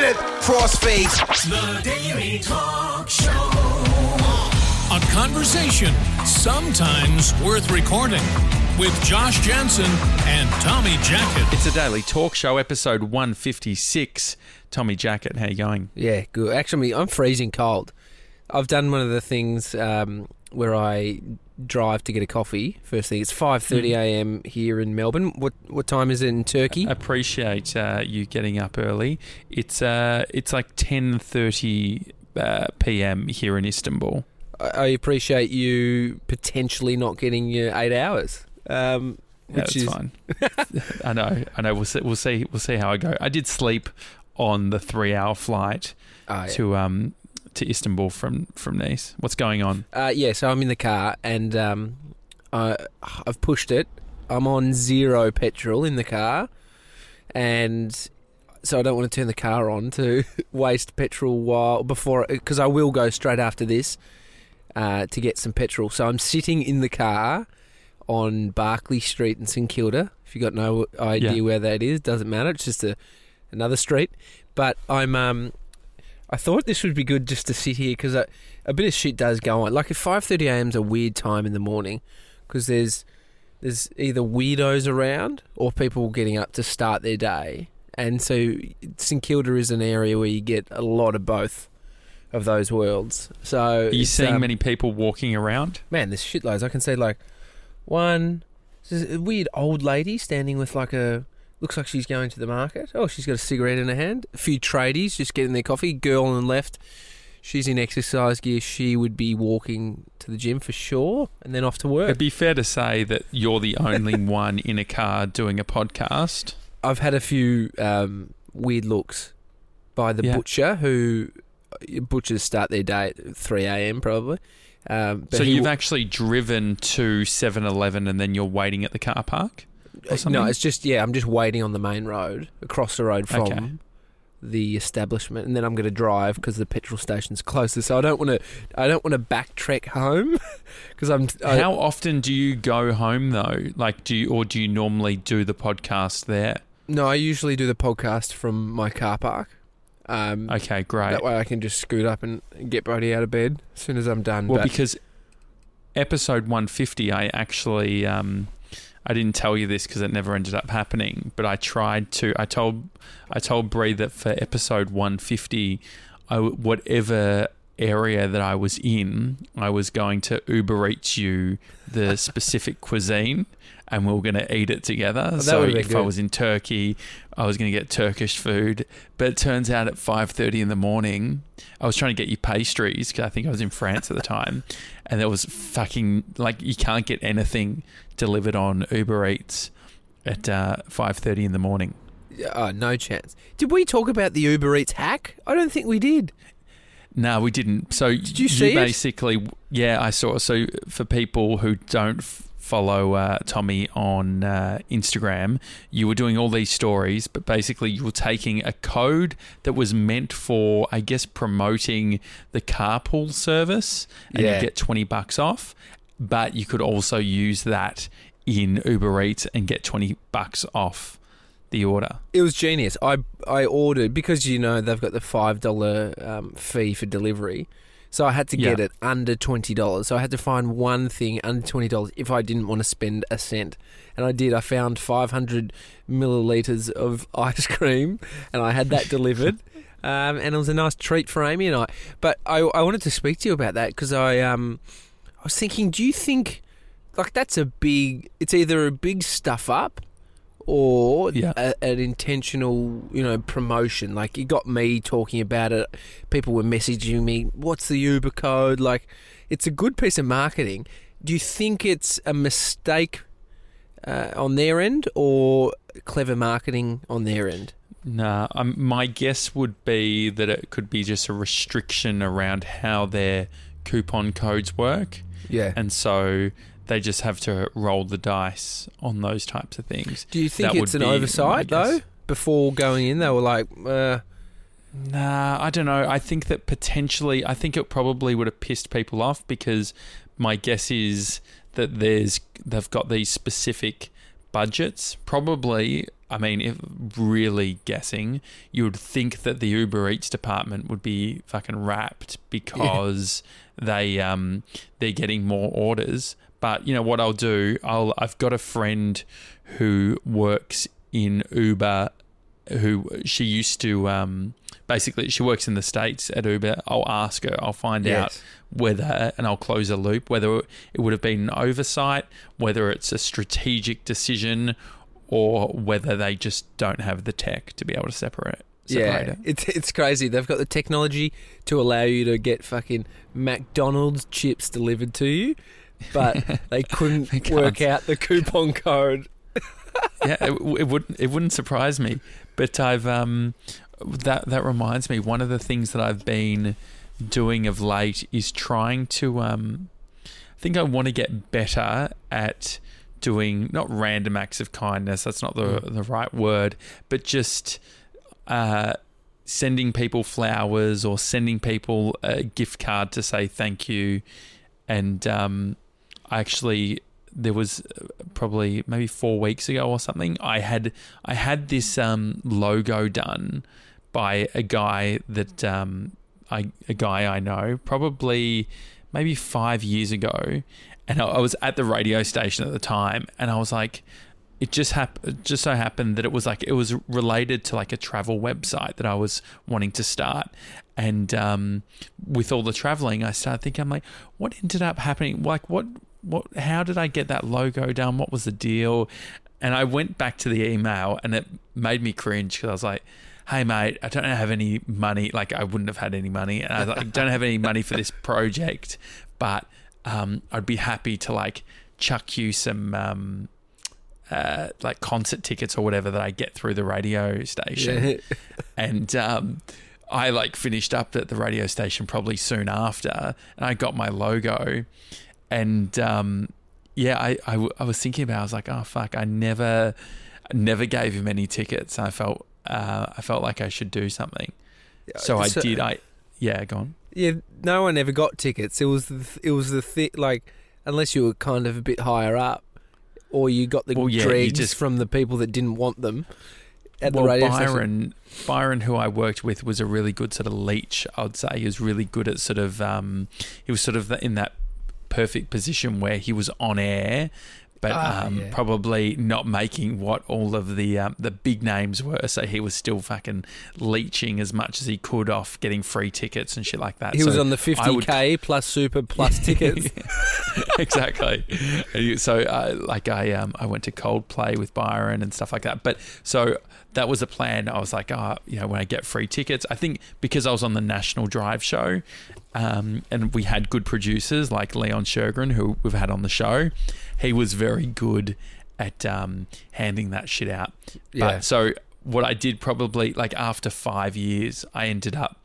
minute. Crossfade. The Daily Talk Show. A conversation sometimes worth recording with Josh Janssen and Tommy Jackett. It's a daily talk show, episode 156. Tommy Jackett, how you going? Yeah, good. Actually, I'm freezing cold. I've done one of the things um, where I drive to get a coffee. First thing, it's 5:30 a.m. here in Melbourne. What what time is it in Turkey? I appreciate uh, you getting up early. It's uh, it's like 10:30 uh, p.m. here in Istanbul. I, appreciate you potentially not getting your eight hours. Um, Yeah, which That's is fine. I know, I know. We'll see. We'll see. We'll see how I go. I did sleep on the three-hour flight Oh, yeah. to um to Istanbul from from Nice. What's going on? Uh, yeah, so I'm in the car and um, I, I've pushed it. I'm on zero petrol in the car, and so I don't want to turn the car on to waste petrol while before because I will go straight after this uh, to get some petrol. So I'm sitting in the car on Barclay Street in St Kilda. If you got no idea Yeah. where that is, doesn't matter. It's just a another street. But I'm um, I thought this would be good just to sit here because a, a bit of shit does go on. Like at five thirty a.m. is a weird time in the morning because there's there's either weirdos around or people getting up to start their day, and so St Kilda is an area where you get a lot of both of those worlds. So Are you seeing um, many people walking around? Man, there's shitloads. I can see like one weird old lady standing with like a looks like she's going to the market. Oh, she's got a cigarette in her hand. A few tradies just getting their coffee. Girl on the left, she's in exercise gear. She would be walking to the gym for sure, and then off to work. It'd be fair to say that you're the only one in a car doing a podcast. I've had a few um, weird looks by the Yeah. butcher who butchers start their day at three a.m. probably. Um, so you've w- actually driven to 7-Eleven and then you're waiting at the car park? Uh, No, it's just yeah. I'm just waiting on the main road, across the road from Okay. the establishment, and then I'm going to drive because the petrol station's closer. So I don't want to. I don't want to backtrack home because I'm. I, How often do you go home though? Like, do you or do you normally do the podcast there? no, I usually do the podcast from my car park. Um, Okay, great. That way I can just scoot up and get Brody out of bed as soon as I'm done. Well, but because episode 150, I actually um, I didn't tell you this because it never ended up happening. But I tried to. I told I told Bree that for episode 150, I whatever area that I was in, I was going to Uber Eats you the specific cuisine. And we were going to eat it together. that so if I was in Turkey, I was going to get Turkish food. But it turns out at five thirty in the morning, I was trying to get you pastries because I think I was in France at the time, and there was fucking like you can't get anything delivered on Uber Eats at uh, five thirty in the morning. oh, no chance. Did we talk about the Uber Eats hack? I don't think we did. No, we didn't. So Did you see it? basically? Yeah, I saw. So for people who don't follow uh, Tommy on uh, Instagram, you were doing all these stories, but basically you were taking a code that was meant for, I guess, promoting the carpool service, and Yeah. you get twenty bucks off. But you could also use that in Uber Eats and get twenty bucks off the order. It was genius. I I ordered because you know they've got the five dollar um, fee for delivery, so I had to get Yeah. it under twenty dollars. So I had to find one thing under twenty dollars if I didn't want to spend a cent, and I did. I found five hundred milliliters of ice cream, and I had that delivered. Um, and it was a nice treat for Amy and I. But I, I wanted to speak to you about that because I um I was thinking, do you think like that's a big? It's either a big stuff up or Yeah. a, an intentional, you know, promotion. Like you got me talking about it. People were messaging me, "What's the Uber code?" Like, it's a good piece of marketing. Do you think it's a mistake uh, on their end or clever marketing on their end? Nah, um, my guess would be that it could be just a restriction around how their coupon codes work, Yeah. and so they just have to roll the dice on those types of things. Do you think That it's an oversight though? Before going in, they were like, uh, Nah, I don't know. I think that potentially, I think it probably would have pissed people off because my guess is that there's they've got these specific budgets. Probably I mean, if really guessing, you would think that the Uber Eats department would be fucking rapt because they um they're getting more orders. But you know what I'll do? I'll I've got a friend who works in Uber who she used to um basically she works in the states at Uber. I'll ask her. I'll find out whether and I'll close a loop whether it would have been an oversight, whether it's a strategic decision, or whether they just don't have the tech to be able to separate. separate Yeah, it. it's it's crazy. They've got the technology to allow you to get fucking McDonald's chips delivered to you, but they couldn't They work out the coupon code. yeah, it, it wouldn't it wouldn't surprise me. But I've um that that reminds me one of the things that I've been doing of late is trying to um I think I want to get better at doing not random acts of kindness. That's not the the right word, but just uh sending people flowers or sending people a gift card to say thank you and um I actually there was uh, probably maybe four weeks ago or something. I had I had this um, logo done by a guy that um, I a guy I know probably maybe five years ago, and I, I was at the radio station at the time, and I was like. It just hap- just so happened that it was like it was related to like a travel website that I was wanting to start, and um, with all the traveling, I started thinking, I'm like, what ended up happening? Like, what what how did I get that logo done? What was the deal? And I went back to the email and it made me cringe because I was like, hey mate, I don't have any money. Like I wouldn't have had any money. And I like, I don't have any money for this project, but um, I'd be happy to like chuck you some um, uh, like concert tickets or whatever that I get through the radio station Yeah. and um, I like finished up at the radio station probably soon after, and I got my logo, and um, yeah, I, I w- I was thinking about, it, I was like, oh fuck, I never never gave him any tickets. I felt uh, I felt like I should do something, so I did. I yeah, go on. Yeah, no one ever got tickets. It was the it was the thi- like unless you were kind of a bit higher up, or you got the Well, yeah, dregs just- from the people that didn't want them at well, the radio station. Byron, Byron, who I worked with, was a really good sort of leech. I would say he was really good at sort of. Um, he was sort of in that perfect position where he was on air, but Ah, um, yeah. probably not making what all of the um, the big names were. So he was still fucking leeching as much as he could off getting free tickets and shit like that. He was on the 50k plus super plus tickets. exactly. So, uh, like, I um, I went to Coldplay with Byron and stuff like that. But so that was a plan. I was like, oh, you know, when I get free tickets, I think because I was on the National Drive show, um, and we had good producers like Leon Shergren, who we've had on the show. He was very good at um, handing that shit out. Yeah. But so what I did probably like after five years, I ended up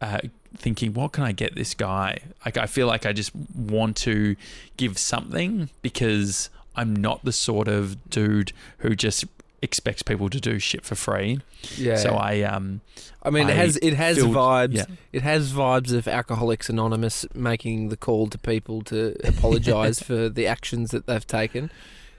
uh, thinking, what can I get this guy? Like, I feel like I just want to give something because I'm not the sort of dude who just expects people to do shit for free. Yeah. So I um I mean, it has it has filled- vibes. yeah. It has vibes of Alcoholics Anonymous making the call to people to apologise for the actions that they've taken.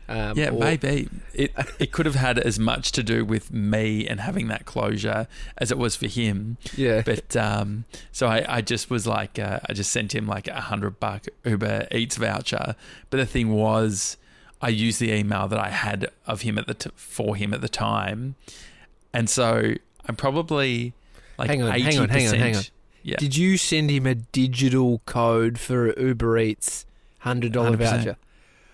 Um, yeah, or- maybe it it could have had as much to do with me and having that closure as it was for him. Yeah. But um, so I, I just was like, uh, I just sent him like a hundred buck Uber Eats voucher. But the thing was, I used the email that I had of him at the t- for him at the time, and so I'm probably like Hang on, 80%, on, hang on, hang on. Yeah, Did you send him a digital code for Uber Eats hundred dollar voucher?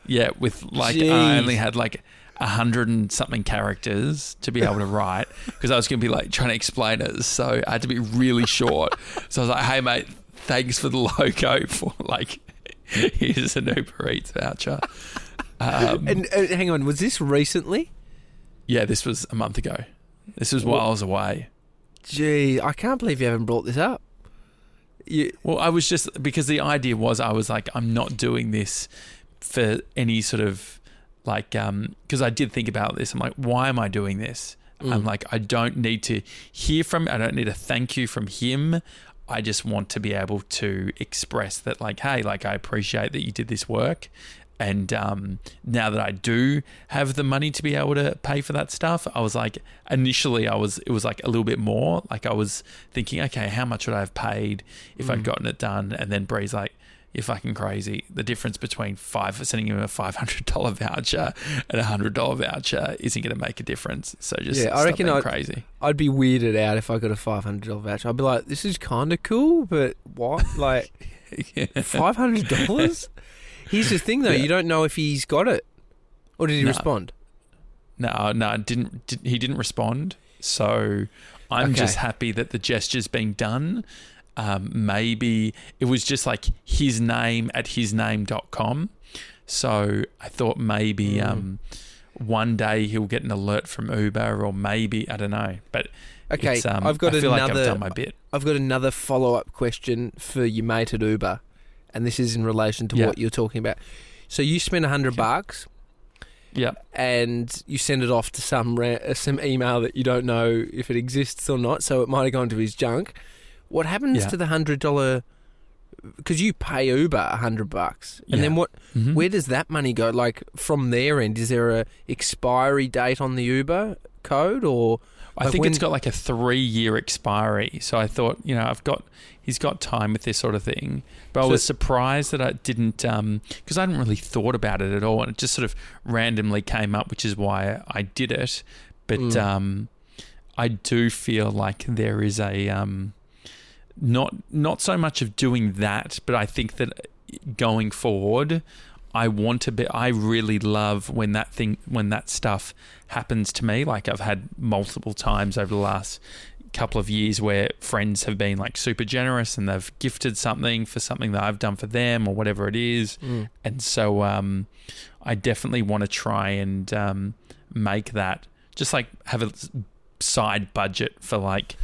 yeah, with like Jeez. I only had like a hundred and something characters to be able to write because I was going to be like trying to explain it, so I had to be really short. so I was like, "Hey mate, thanks for the logo for like here's an Uber Eats voucher." Um, And uh, hang on, was this recently? yeah, this was a month ago. This was while I was away. Gee, I can't believe you haven't brought this up. You, Well, I was just because the idea was I was like, I'm not doing this for any sort of like um because I did think about this. I'm like, why am I doing this? I'm Mm. like, I don't need to hear from I don't need a thank you from him. I just want to be able to express that like, hey, like I appreciate that you did this work. And um, now that I do have the money to be able to pay for that stuff, I was like, initially, I was it was like a little bit more. Like I was thinking, okay, how much would I have paid if I'd Mm. gotten it done? And then Bree's like, you're fucking crazy. The difference between five sending him a five hundred dollar voucher and a hundred dollar voucher isn't going to make a difference. So just Yeah, I reckon I'd- crazy. I'd be weirded out if I got a five hundred dollar voucher. I'd be like, "This is kind of cool, but what? Like five hundred dollars?" Here's the thing, though: Yeah. you don't know if he's got it, or did he No. respond? No, no, didn't, did, he didn't respond. So I'm Okay. just happy that the gesture's being done. Um, maybe it was just like his name at hisname.com. So I thought maybe Mm. um, one day he'll get an alert from Uber, or maybe I don't know. But Okay, um, I've got I feel another. like I've done my bit. I've got another follow up question for your mate at Uber, and this is in relation to Yeah. what you're talking about. So you spend a hundred bucks, Yeah, and you send it off to some ra- uh, some email that you don't know if it exists or not, so it might have gone to his junk. What happens Yeah. to the hundred dollar? Because you pay Uber a hundred bucks, and then Yeah. what? Mhm. Where does that money go? Like from their end, is there a expiry date on the Uber code, or I Like think when- it's got like a three year expiry. So I thought, you know, I've got he's got time with this sort of thing. But I was surprised that I didn't because I hadn't really thought about it at all, and it just sort of randomly came up, which is why I did it. But Mm. um, I do feel like there is a um, not not so much of doing that, but I think that going forward. I want to be. I really love when that thing, when that stuff happens to me. Like I've had multiple times over the last couple of years where friends have been like super generous and they've gifted something for something that I've done for them or whatever it is. And so um, I definitely want to try and um, make that just like have a side budget for like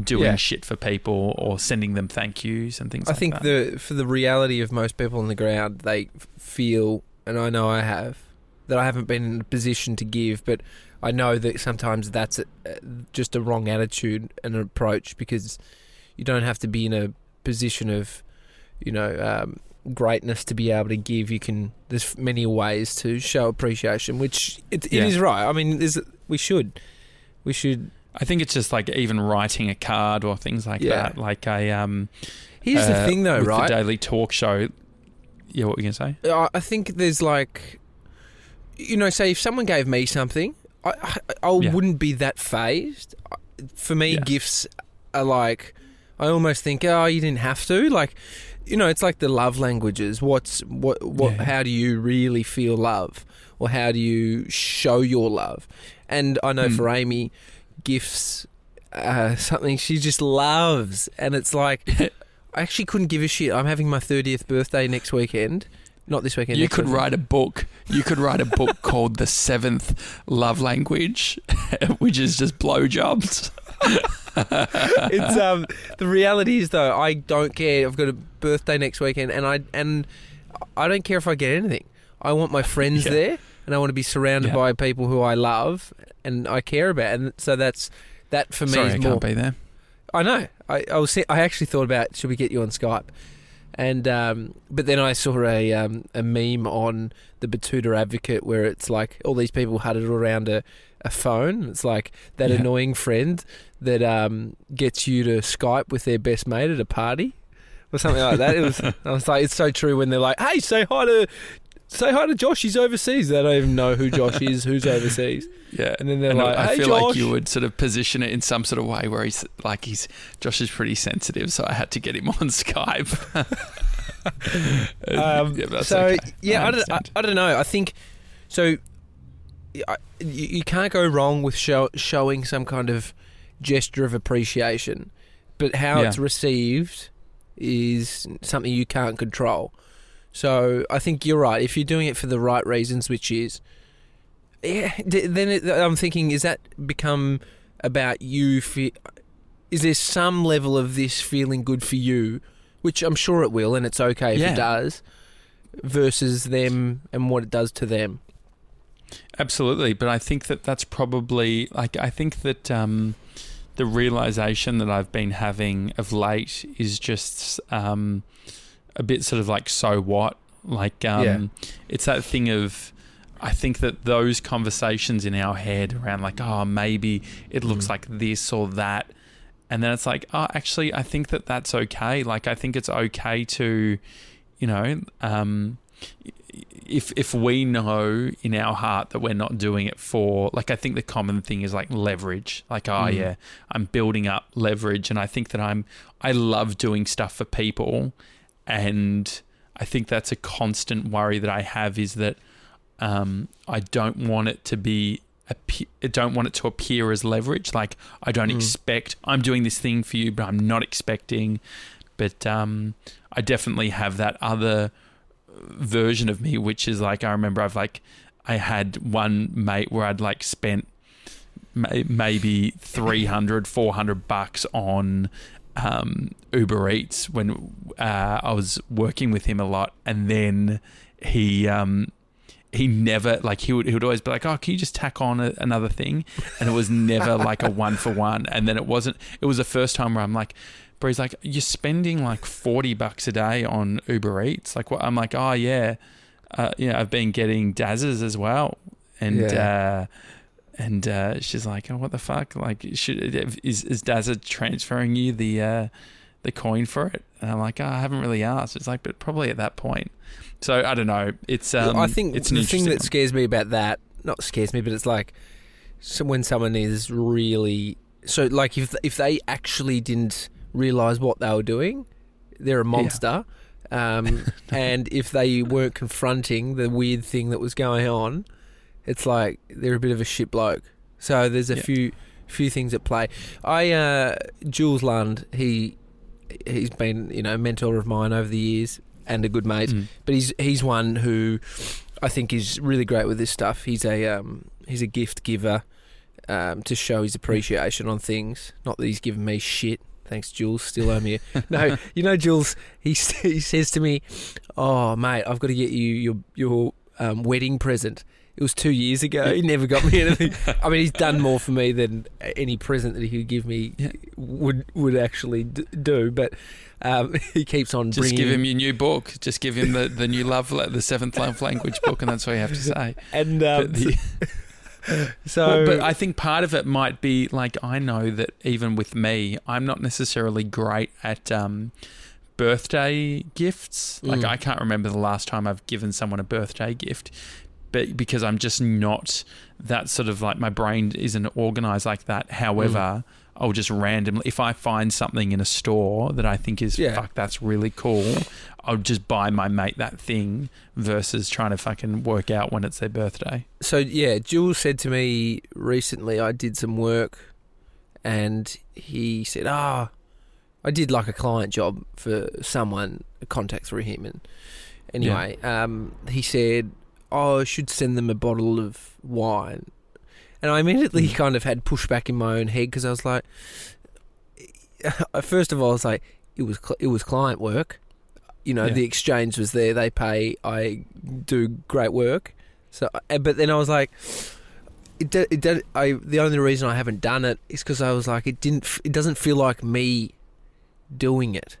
doing Yeah. shit for people or sending them thank yous and things like that. I like think that. the for the reality of most people on the ground, they feel, and I know I have, that I haven't been in a position to give, but I know that sometimes that's a, just a wrong attitude and approach because you don't have to be in a position of, you know, um, greatness to be able to give. You can. There's many ways to show appreciation, which it, Yeah. it is right. I mean, there's, we should, we should. I think it's just like even writing a card or things like Yeah. that. Like a um, Here's the uh, thing, though, right? The Daily Talk Show. Yeah, what were you gonna say? I I think there's like, you know, say if someone gave me something, I I, I Yeah. wouldn't be that fazed. For me, Yeah. gifts are like, I almost think, oh, you didn't have to. Like, you know, it's like the love languages. What's what what? Yeah. How do you really feel love, or how do you show your love? And I know Hmm. for Amy, gifts. Uh, something she just loves, and it's like I actually couldn't give a shit. I'm having my 30th birthday next weekend. Not this weekend. you could weekend. write a book. You could write a book called The Seventh Love Language, which is just blowjobs. it's um the reality is though I don't care. I've got a birthday next weekend, and I and I don't care if I get anything. I want my friends Yeah. there, and I want to be surrounded Yeah. by people who I love and I care about, and so that's that for me Sorry, is I more. can't be there. I know. I I was I actually thought about should we get you on Skype, and um, but then I saw a um, a meme on the Betoota Advocate where it's like all these people huddled around a, a phone. It's like that Yeah. annoying friend that um, gets you to Skype with their best mate at a party or something like that. It was. I was like, it's so true when they're like, "Hey, say hi to." Say hi to Josh. He's overseas. They don't even know who Josh is. Who's overseas? Yeah, And then they're And like, I "Hey, feel Josh." like you would sort of position it in some sort of way where he's like he's Josh is pretty sensitive, so I had to get him on Skype. Um, yeah, so okay. yeah, I, don't, I. I don't know. I think so. I, you, you can't go wrong with show, showing some kind of gesture of appreciation, but how Yeah. it's received is something you can't control. So I think you're right. If you're doing it for the right reasons, which is, yeah, d- then it, I'm thinking, is that become about you? Fe- is there some level of this feeling good for you, which I'm sure it will, and it's okay if Yeah. it does, versus them and what it does to them. Absolutely, but I think that that's probably like I think that um, the realization that I've been having of late is just um, a bit sort of like so what Like, um, Yeah. it's that thing of. I think that those conversations in our head around like, oh, maybe it looks Mm. like this or that, and then it's like, oh, actually, I think that that's okay. Like, I think it's okay to, you know, um, if if we know in our heart that we're not doing it for like I think the common thing is like leverage like oh Mm. yeah I'm building up leverage and I think that I'm I love doing stuff for people and I think that's a constant worry that I have is that um, I don't want it to be I don't want it to appear as leverage like I don't Mm. expect I'm doing this thing for you but I'm not expecting but um, I definitely have that other version of me, which is like I remember I've like I had one mate where I'd like spent maybe 300 400 bucks on um, Uber Eats when uh, I was working with him a lot and then he um, he never like he would he would always be like oh can you just tack on a, another thing and it was never like a one for one and then it wasn't it was the first time where I'm like but he's like, you're spending like 40 bucks a day on Uber Eats. Like, what? I'm like, oh, yeah. Uh, yeah, I've been getting Dazzers as well. And, uh, and uh, she's like, oh, what the fuck? Like, should, is, is Dazza transferring you the, uh, the coin for it? And I'm like, oh, I haven't really asked. It's like, but probably at that point. So I don't know. It's, um, I think it's the thing that scares me about that, not scares me, but it's like so when someone is really so like if if they actually didn't realize what they were doing, they're a monster. Um, and if they weren't confronting the weird thing that was going on, it's like they're a bit of a shit bloke. So there's a Yeah. few few things at play. I uh, Jules Lund, he he's been you know a mentor of mine over the years and a good mate Mm. but he's he's one who I think is really great with this stuff. He's a um, he's a gift giver um, to show his appreciation on things. Not that he's given me shit. Thanks, Jules. Still owe me. No, you know, Jules. He he says to me, "Oh, mate, I've got to get you your your um, wedding present." It was two years ago. He never got me anything. I mean, he's done more for me than any present that he could give me Yeah. would would actually do. But um, he keeps on Just bringing give him your new book. Just give him the, the new love, the seventh love language book, and that's all you have to say. and um, But the- so. Well, but I think part of it might be like I know that even with me, I'm not necessarily great at um, birthday gifts. Like Mm. I can't remember the last time I've given someone a birthday gift, but because I'm just not that sort of like my brain isn't organized like that. However. I'll just randomly, if I find something in a store that I think is Yeah. fuck, that's really cool, I'll just buy my mate that thing versus trying to fucking work out when it's their birthday. So yeah, Jules said to me recently I did some work, and he said, "Ah, I did like a client job for someone, a contact through him." And anyway, um, he said, "Oh, I should send them a bottle of wine." And I immediately kind of had pushback in my own head because I was like, first of all, I was like, it was cl- it was client work. You know, Yeah. the exchange was there. They pay. I do great work. So, but then I was like, it, do- it, do- I the only reason I haven't done it is because I was like, it didn't. It doesn't feel like me doing it.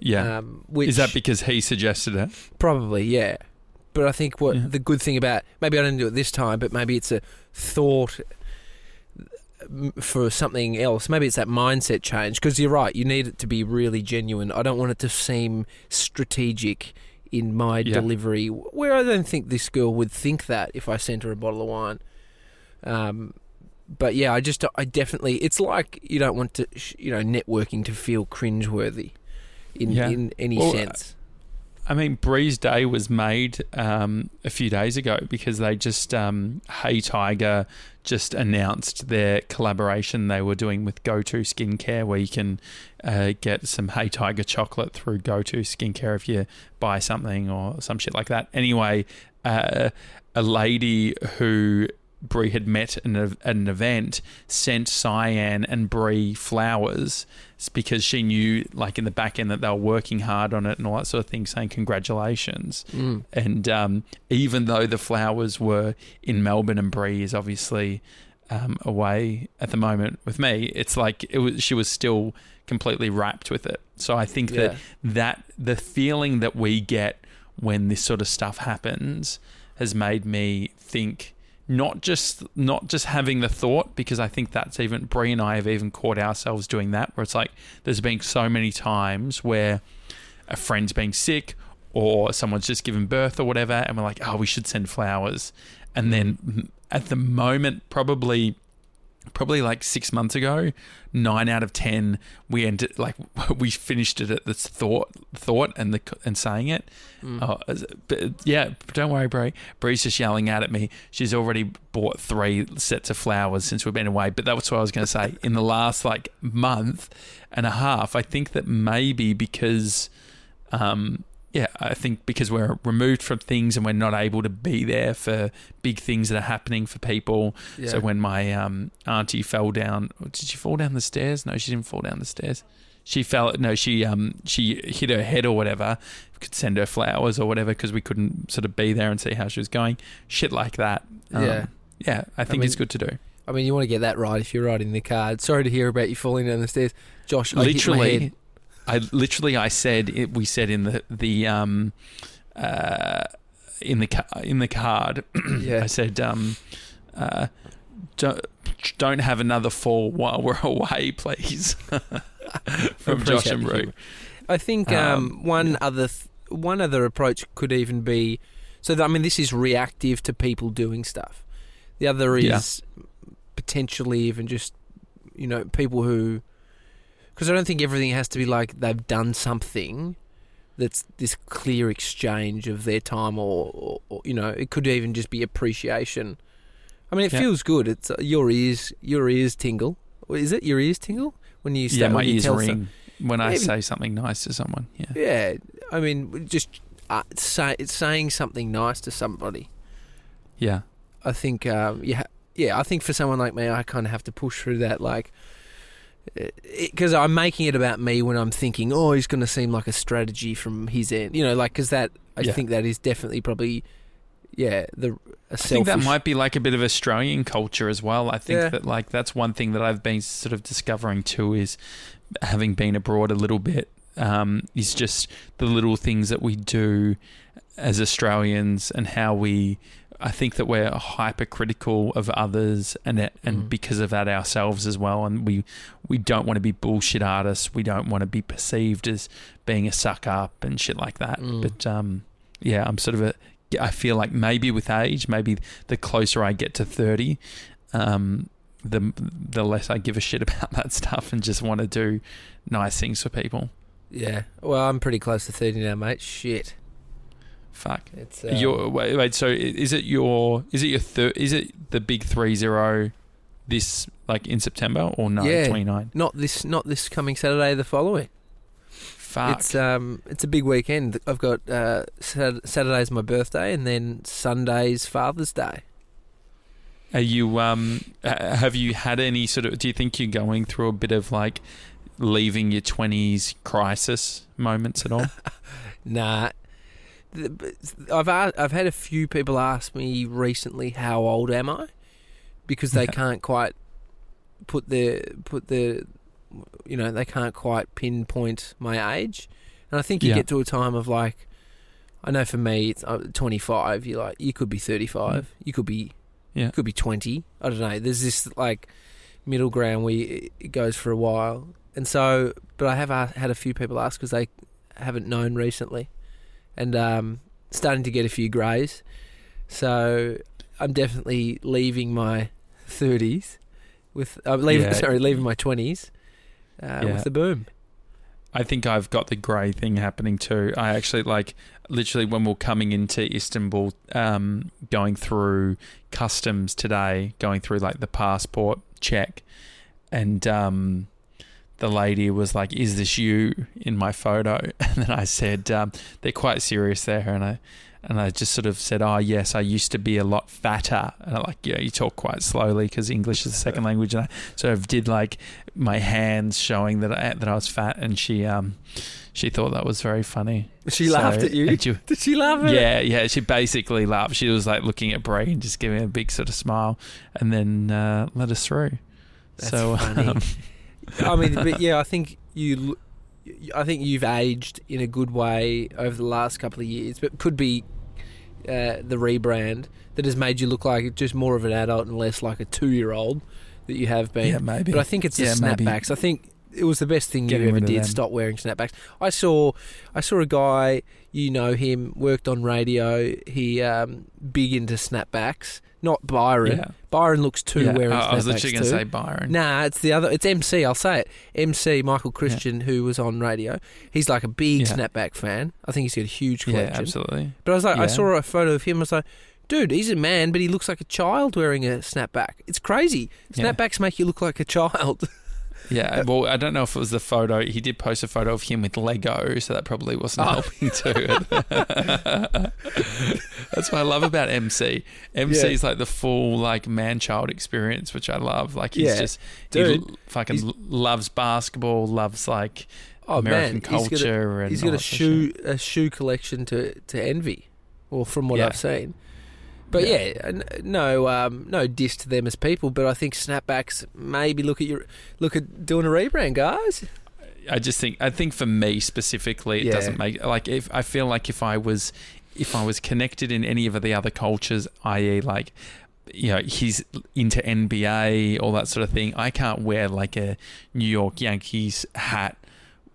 Yeah. Um, which Is that because he suggested it? probably yeah? But I think what Yeah. the good thing about maybe I didn't do it this time, but maybe it's a thought for something else. Maybe it's that mindset change because you're right. You need it to be really genuine. I don't want it to seem strategic in my Yeah. delivery, where I don't think this girl would think that if I sent her a bottle of wine. Um, but yeah, I just I definitely it's like you don't want to you know networking to feel cringeworthy in Yeah. in any Well, sense. I mean, Bree's Day was made um, a few days ago because they just, um, Hey Tiger just announced their collaboration they were doing with GoTo Skincare, where you can uh, get some Hey Tiger chocolate through GoTo Skincare if you buy something or some shit like that. Anyway, uh, a lady who Brie had met in a, at an event sent Cyan and Brie flowers it's because she knew, like in the back end, that they were working hard on it and all that sort of thing, saying congratulations. Mm. And um, even though the flowers were in Melbourne and Brie is obviously um, away at the moment with me, it's like it was. She was still completely rapt with it. So I think that that the feeling that we get when this sort of stuff happens has made me think not just not just having the thought because I think that's even Brie and I have even caught ourselves doing that where it's like there's been so many times where a friend's being sick or someone's just given birth or whatever and we're like oh we should send flowers. And then mm, at the moment probably probably like six months ago, nine out of ten, we ended like we finished it at this thought, thought, and the and saying it. Mm. Uh, but yeah, don't worry, Brie. Brie's just yelling out at me. She's already bought three sets of flowers since we've been away. But that's what I was going to say. In the last like month and a half, I think that maybe because um, yeah, I think because we're removed from things and we're not able to be there for big things that are happening for people. Yeah. So when my um, auntie fell down, did she fall down the stairs? No, she didn't fall down the stairs. She fell. No, she um she hit her head or whatever. We could send her flowers or whatever because we couldn't sort of be there and see how she was going. Shit like that. Um, yeah, yeah. I think I mean, it's good to do. I mean, you want to get that right if you're writing the card. Sorry to hear about you falling down the stairs, Josh. I literally, I literally I said it, we said in the the um uh in the in the card yeah. I said um uh don't don't have another fall while we're away please from Josh and Rue. I think um, um, one yeah. other th- one other approach could even be so that, I mean this is reactive to people doing stuff. The other is yeah. potentially even just you know people who because I don't think everything has to be like they've done something that's this clear exchange of their time, or, or, or you know, it could even just be appreciation. I mean, it feels good. It's uh, your ears, your ears tingle. Is it your ears tingle when you? Start, yeah, my ears ring some, when I say something nice to someone. Yeah, yeah. I mean, just uh, say saying something nice to somebody. Yeah, I think. Um, yeah, yeah. I think for someone like me, I kind of have to push through that. Like, because I'm making it about me when I'm thinking, oh, he's going to seem like a strategy from his end, you know, like because that I yeah. think that is definitely probably, yeah, the. I think that might be like a bit of Australian culture as well. I think yeah. that like that's one thing that I've been sort of discovering too is having been abroad a little bit um, is just the little things that we do as Australians and how we I think that we're hypercritical of others, and it, and mm. because of that ourselves as well. And we we don't want to be bullshit artists. We don't want to be perceived as being a suck up and shit like that. Mm. But um, yeah, I'm sort of a. I feel like maybe with age, maybe the closer I get to thirty, um, the the less I give a shit about that stuff and just want to do nice things for people. Yeah, well, I'm pretty close to thirty now, mate. Shit. Fuck. It's um, your wait, wait. So is it your is it your third? Is it the big three zero? This like in September or no? Yeah, twenty nine. Not this. Not this coming Saturday. The following. Fuck. It's um. It's a big weekend. I've got uh, Saturday's my birthday, and then Sunday's Father's Day. Are you um? Have you had any sort of? Do you think you're going through a bit of like leaving your twenties crisis moments at all? nah, I've I've had a few people ask me recently how old am I, because they can't quite put their put their you know they can't quite pinpoint my age, and I think you yeah. get to a time of like, I know for me it's uh, 25. You like you could be 35, mm. you could be yeah, you could be 20. I don't know. There's this like middle ground where it goes for a while, and so but I have had a few people ask because they haven't known recently and um, starting to get a few greys. So I'm definitely leaving my 30s with uh, leaving yeah. sorry leaving my 20s uh, yeah. with the boom. I think I've got the grey thing happening too. I actually like literally when we are coming into Istanbul, um, going through customs today, going through like the passport check, and um, the lady was like, "Is this you?" in my photo, and then I said, um, "They're quite serious there," and I and I just sort of said, "Oh yes, I used to be a lot fatter." And I like, yeah, you talk quite slowly because English is the second language, and I sort of did like my hands showing that I that I was fat, and she um she thought that was very funny. She so, laughed at you. you. Did she laugh at Yeah, yeah. She basically laughed. She was like looking at Brie and just giving a big sort of smile, and then uh, let us through. That's so, funny. Um, I mean, but yeah, I think you I think you've aged in a good way over the last couple of years, but could be uh, the rebrand that has made you look like just more of an adult and less like a two-year-old that you have been. Yeah, maybe. But I think it's the Yeah, snapbacks. I think it was the best thing Getting you ever did. them. Stop wearing snapbacks. I saw, I saw a guy. You know him. Worked on radio. He um, big into snapbacks. Not Byron. Yeah. Byron looks too Yeah, wearing I, snapbacks I was literally going to say Byron. Nah, it's the other. It's MC. I'll say it. MC Michael Christian, who was on radio. He's like a big Yeah. snapback fan. I think he's got a huge collection. yeah, absolutely. But I was like, I saw a photo of him. I was like, dude, he's a man, but he looks like a child wearing a snapback. It's crazy. Yeah. Snapbacks make you look like a child. Yeah, uh, well, I don't know if it was the photo. He did post a photo of him with Lego, so that probably wasn't Oh. helping to it. That's what I love about MC. MC Yeah. is like the full like man child experience, which I love. Like he's Yeah. just Dude, he fucking he's- loves basketball, loves like Oh American man, he's got a, culture, and he's got a shoe a shoe collection to to envy. Well, from what Yeah. I've seen. But yeah, Yeah. n- no, um, no diss to them as people, but I think snapbacks maybe look at your look at doing a rebrand, guys. I just think I think for me specifically, it Yeah. doesn't make like if I feel like if I was if I was connected in any of the other cultures, i.e., like you know he's into NBA, all that sort of thing, I can't wear like a New York Yankees hat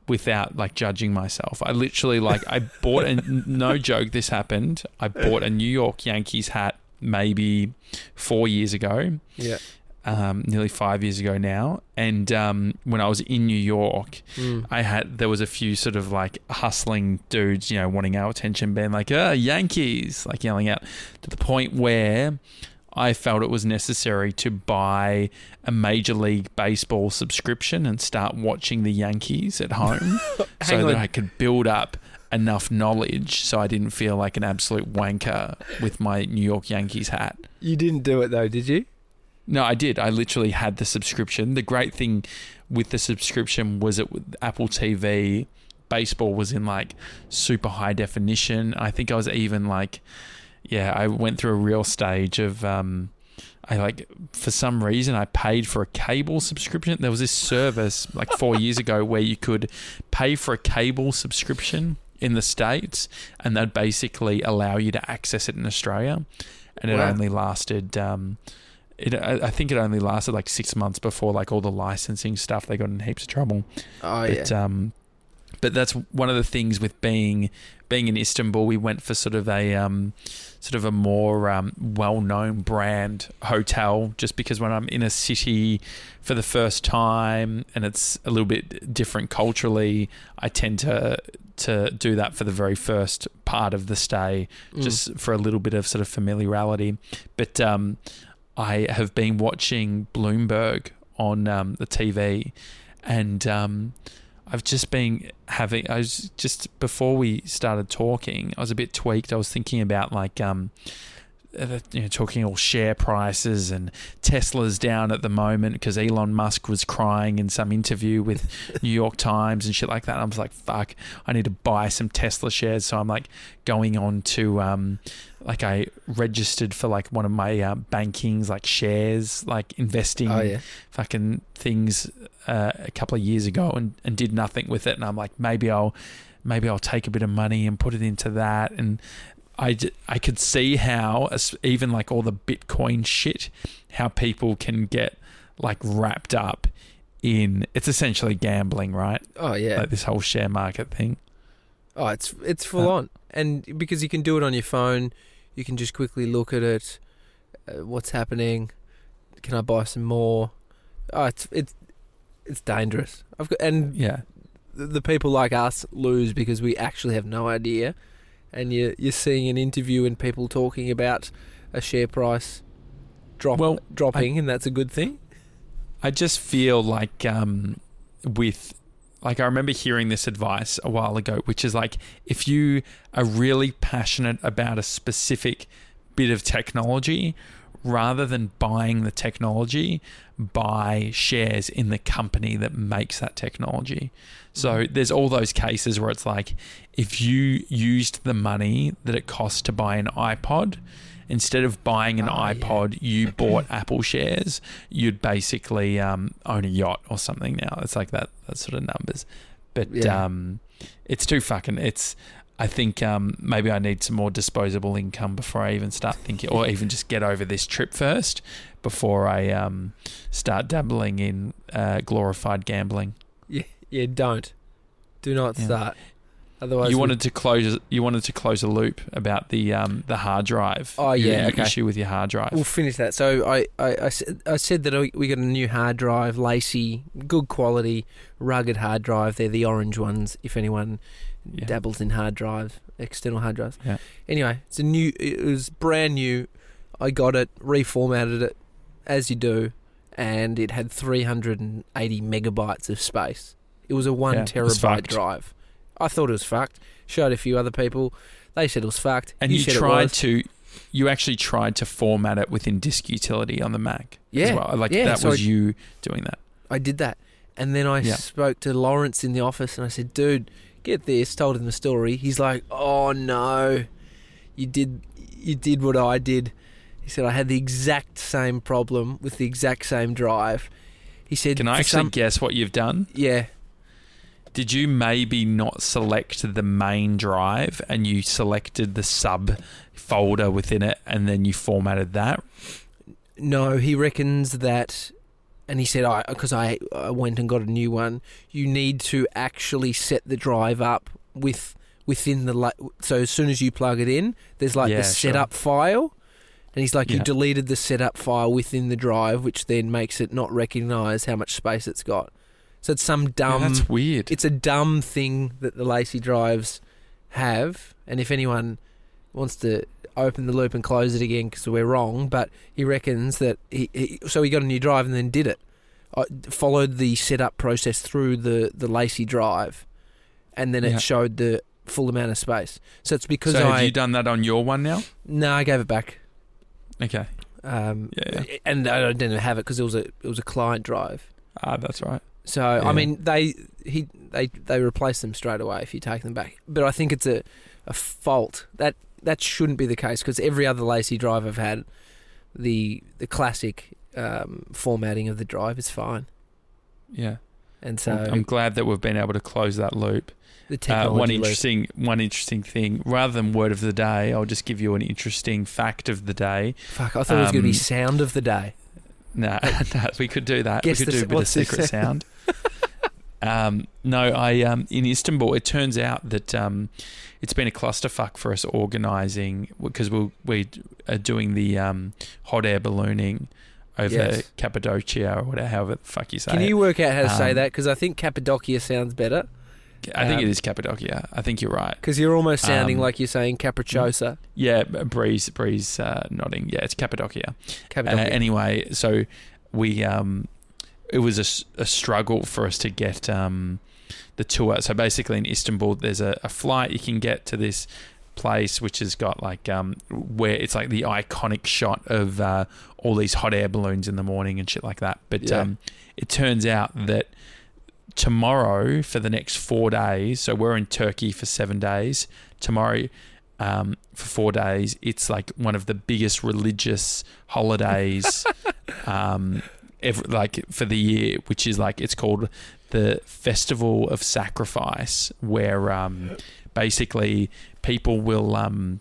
without like judging myself. I literally like I bought a no joke. This happened. I bought a New York Yankees hat maybe four years ago Yeah. um, nearly five years ago now. And um, when I was in New York, Mm. I had there was a few sort of like hustling dudes, you know, wanting our attention, being like, "Ah, Yankees!" like yelling out to the point where I felt it was necessary to buy a Major League Baseball subscription and start watching the Yankees at home, so that. I could build up enough knowledge so I didn't feel like an absolute wanker with my New York Yankees hat. You didn't do it though, did you? No, I did. I literally had the subscription. The great thing with the subscription was it with Apple TV, baseball was in like super high definition. I think I was even like, yeah, I went through a real stage of, um, I like for some reason I paid for a cable subscription. There was this service like four years ago where you could pay for a cable subscription in the states, and they'd basically allow you to access it in Australia, and it Wow. only lasted. Um, it, I I think it only lasted like six months before like all the licensing stuff they got in heaps of trouble. Oh But yeah. um, but that's one of the things with being being in Istanbul. We went for sort of a um, sort of a more um, well known brand hotel, just because when I'm in a city for the first time and it's a little bit different culturally, I tend to to do that for the very first part of the stay, Mm. just for a little bit of sort of familiarity. But um, I have been watching Bloomberg on um, the TV, and um, I've just been having. I was just before we started talking, I was a bit tweaked. I was thinking about like. Um, uh, you know, talking all share prices and Tesla's down at the moment because Elon Musk was crying in some interview with New York Times and shit like that. I was like, fuck, I need to buy some Tesla shares. So I'm like going on to, um, like I registered for like one of my uh, bankings, like shares, like investing oh yeah. fucking things uh, a couple of years ago and, and did nothing with it. And I'm like, maybe I'll maybe I'll take a bit of money and put it into that. And I, I could see how even like all the Bitcoin shit, how people can get like wrapped up in it's essentially gambling, right? Oh yeah. Like this whole share market thing. Oh, it's it's full Uh, on, and because you can do it on your phone, you can just quickly look at it. Uh, what's happening? Can I buy some more? Oh, it's it's it's dangerous. I've got and Yeah. the, the people like us lose because we actually have no idea, and you you're seeing an interview and people talking about a share price drop Well, dropping, and that's a good thing. I just feel like um, with like I remember hearing this advice a while ago, which is like if you are really passionate about a specific bit of technology, rather than buying the technology, buy shares in the company that makes that technology. So there's all those cases where it's like if you used the money that it costs to buy an iPod, instead of buying an Oh, yeah. iPod, you bought Apple shares, you'd basically um, own a yacht or something now. It's like that, that sort of numbers. But Yeah. um, it's too fucking. It's. I think um, maybe I need some more disposable income before I even start thinking, or even just get over this trip first before I um, start dabbling in uh, glorified gambling. Yeah, yeah. Don't, do not Yeah. start. Otherwise, you we- wanted to close. You wanted to close a loop about the um, the hard drive. Oh, yeah, okay. Issue with your hard drive. We'll finish that. So I, I, I, said, I said that we got a new hard drive, LaCie, good quality, rugged hard drive. They're the orange ones. If anyone Yeah. dabbles in hard drive, external hard drives. Yeah. Anyway, it's a new. It was brand new. I got it, reformatted it, as you do, and it had 380 megabytes of space. It was a one Yeah, terabyte drive. I thought it was fucked. Showed a few other people. They said it was fucked. and you, it tried to. You actually tried to format it within Disk Utility on the Mac. as Yeah, well. Like yeah, that so was I- you doing that. I did that. And then I Yeah. spoke to Lawrence in the office and I said, dude, get this, told him the story. He's like, oh no, you did, you did what I did. He said, I had the exact same problem with the exact same drive. He said, Can I actually some- guess what you've done? yeah, Did you maybe not select the main drive and you selected the sub folder within it and then you formatted that? no, he reckons that, and he said, I, because I, I went and got a new one, you need to actually set the drive up with, within the, so as soon as you plug it in, there's like Yeah, the sure. setup file. And he's like, you deleted the setup file within the drive, which then makes it not recognise how much space it's got. So it's some Yeah, dumb. that's weird. it's a dumb thing that the LaCie drives have. And if anyone wants to open the loop and close it again because we're wrong, but he reckons that he, he so he got a new drive and then did it. I followed the setup process through the the LaCie drive, and then Yeah. it showed the full amount of space. So it's because so have I you done that on your one now? no, I gave it back. Okay. Um, Yeah, and I didn't have it because it was a it was a client drive. Ah, that's right. So Yeah. I mean, they he they they replace them straight away if you take them back. But I think it's a a fault that that shouldn't be the case because every other LaCie drive I've had, the the classic um, formatting of the drive is fine. Yeah. And so I'm glad that we've been able to close that loop. the Uh, technology one loop- interesting, one interesting thing. Rather than word of the day, I'll just give you an interesting fact of the day. Fuck, I thought it was going to be um, sound of the day. Nah, nah, we could do that. We could do a bit of secret sound. Um, no, I um, in Istanbul. It turns out that um, it's been a clusterfuck for us organising because we we are doing the um, hot air ballooning over Yes. Cappadocia or whatever, however the fuck you say. Can it. you work out how to say Um, that? Because I think Cappadocia sounds better. I think um, it is Cappadocia. I think you're right. Because you're almost sounding Um, like you're saying Capricciosa. Yeah, Bree's, Bree's uh, nodding. Yeah, it's Cappadocia. Uh, anyway, so we um, it was a struggle for us to get um, the tour. So basically, in Istanbul, there's a, a flight you can get to this place, which has got like um, where it's like the iconic shot of uh, all these hot air balloons in the morning and shit like that. But Yeah. um, it turns out that tomorrow for the next four days, so we're in Turkey for seven days. Tomorrow, um, for four days, it's like one of the biggest religious holidays, um, ever like for the year, which is like it's called the Festival of Sacrifice, where um, basically people will um,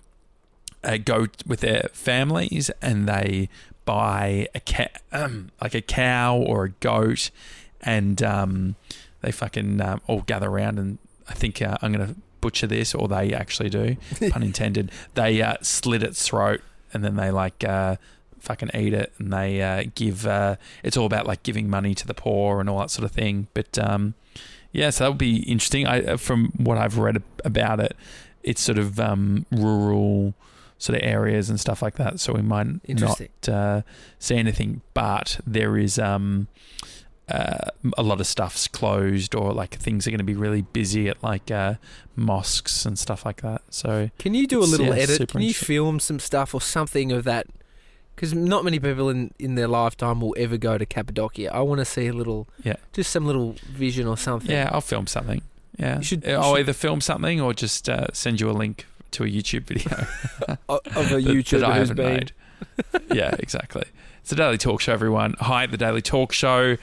uh, go with their families and they buy a cat, um, like a cow or a goat, and um, they fucking um, all gather around. And I think uh, I'm gonna butcher this, or they actually do, pun intended. They uh, slit its throat and then they like uh, fucking eat it, and they uh, give. Uh, it's all about like giving money to the poor and all that sort of thing. But um, yeah, so that would be interesting. I, uh, from what I've read about it, it's sort of um, rural sort of areas and stuff like that. So we might not uh, see anything, but there is um, uh, a lot of stuff's closed, or like things are going to be really busy at like uh, mosques and stuff like that. So Can you do a little yeah, edit? Can you film some stuff or something of that? Because not many people in, in their lifetime will ever go to Cappadocia. I want to see a little, Yeah. just some little vision or something. yeah, I'll film something. Yeah, You should- you I'll should- either film something or just uh, send you a link to a YouTube video of a that- YouTuber that I who's been. made. yeah, exactly. It's the Daily Talk Show, everyone. Hi, at the Daily Talk Show.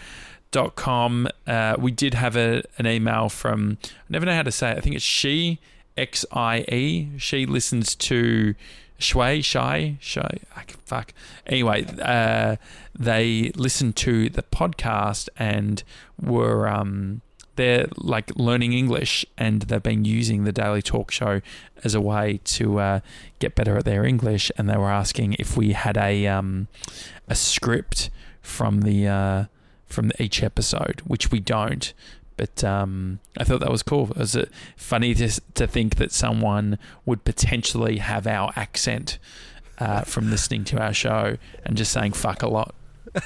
gmail.com. Uh, we did have a, an email from, I never know how to say it. I think it's she, X I E. She listens to Shui, Shy, Shy. Fuck. Anyway, uh, they listened to the podcast and were. Um, they're like learning English and they've been using the Daily Talk Show as a way to uh, get better at their English. And they were asking if we had a um, a script from the uh, from each episode, which we don't. But um, I thought that was cool. It was funny to to think that someone would potentially have our accent uh, from listening to our show and just saying "fuck" a lot.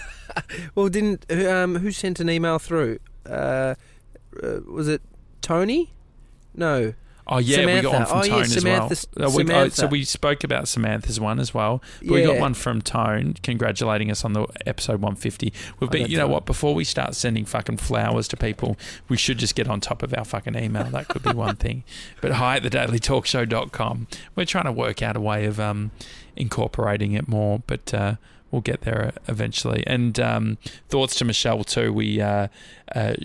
well, didn't um, who sent an email through? Uh, uh, was it Tony? No. Oh yeah, Samantha. we got one from Oh, yeah, Tone as Samantha- well. Uh, oh, Samantha. so we spoke about Samantha's one as well. But We got one from Tone congratulating us on the episode 150. We've been, you know what? Before we start sending fucking flowers to people, we should just get on top of our fucking email. That could be one thing. But hi at thedailytalkshow.com. We're trying to work out a way of um, incorporating it more, but uh, we'll get there eventually. And um, thoughts to Michelle too. We uh, uh,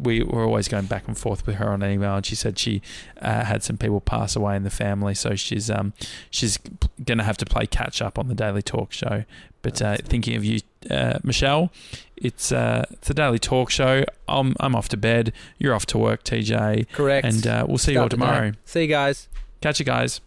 we were always going back and forth with her on email, and she said she uh, had some people pass away in the family, so she's um she's going to have to play catch up on the Daily Talk Show. But uh, thinking of you, uh, Michelle, it's uh, it's a Daily Talk Show. I'm I'm off to bed. You're off to work, TJ, Correct. and uh, we'll see you all Start tomorrow. See you guys. Catch you guys.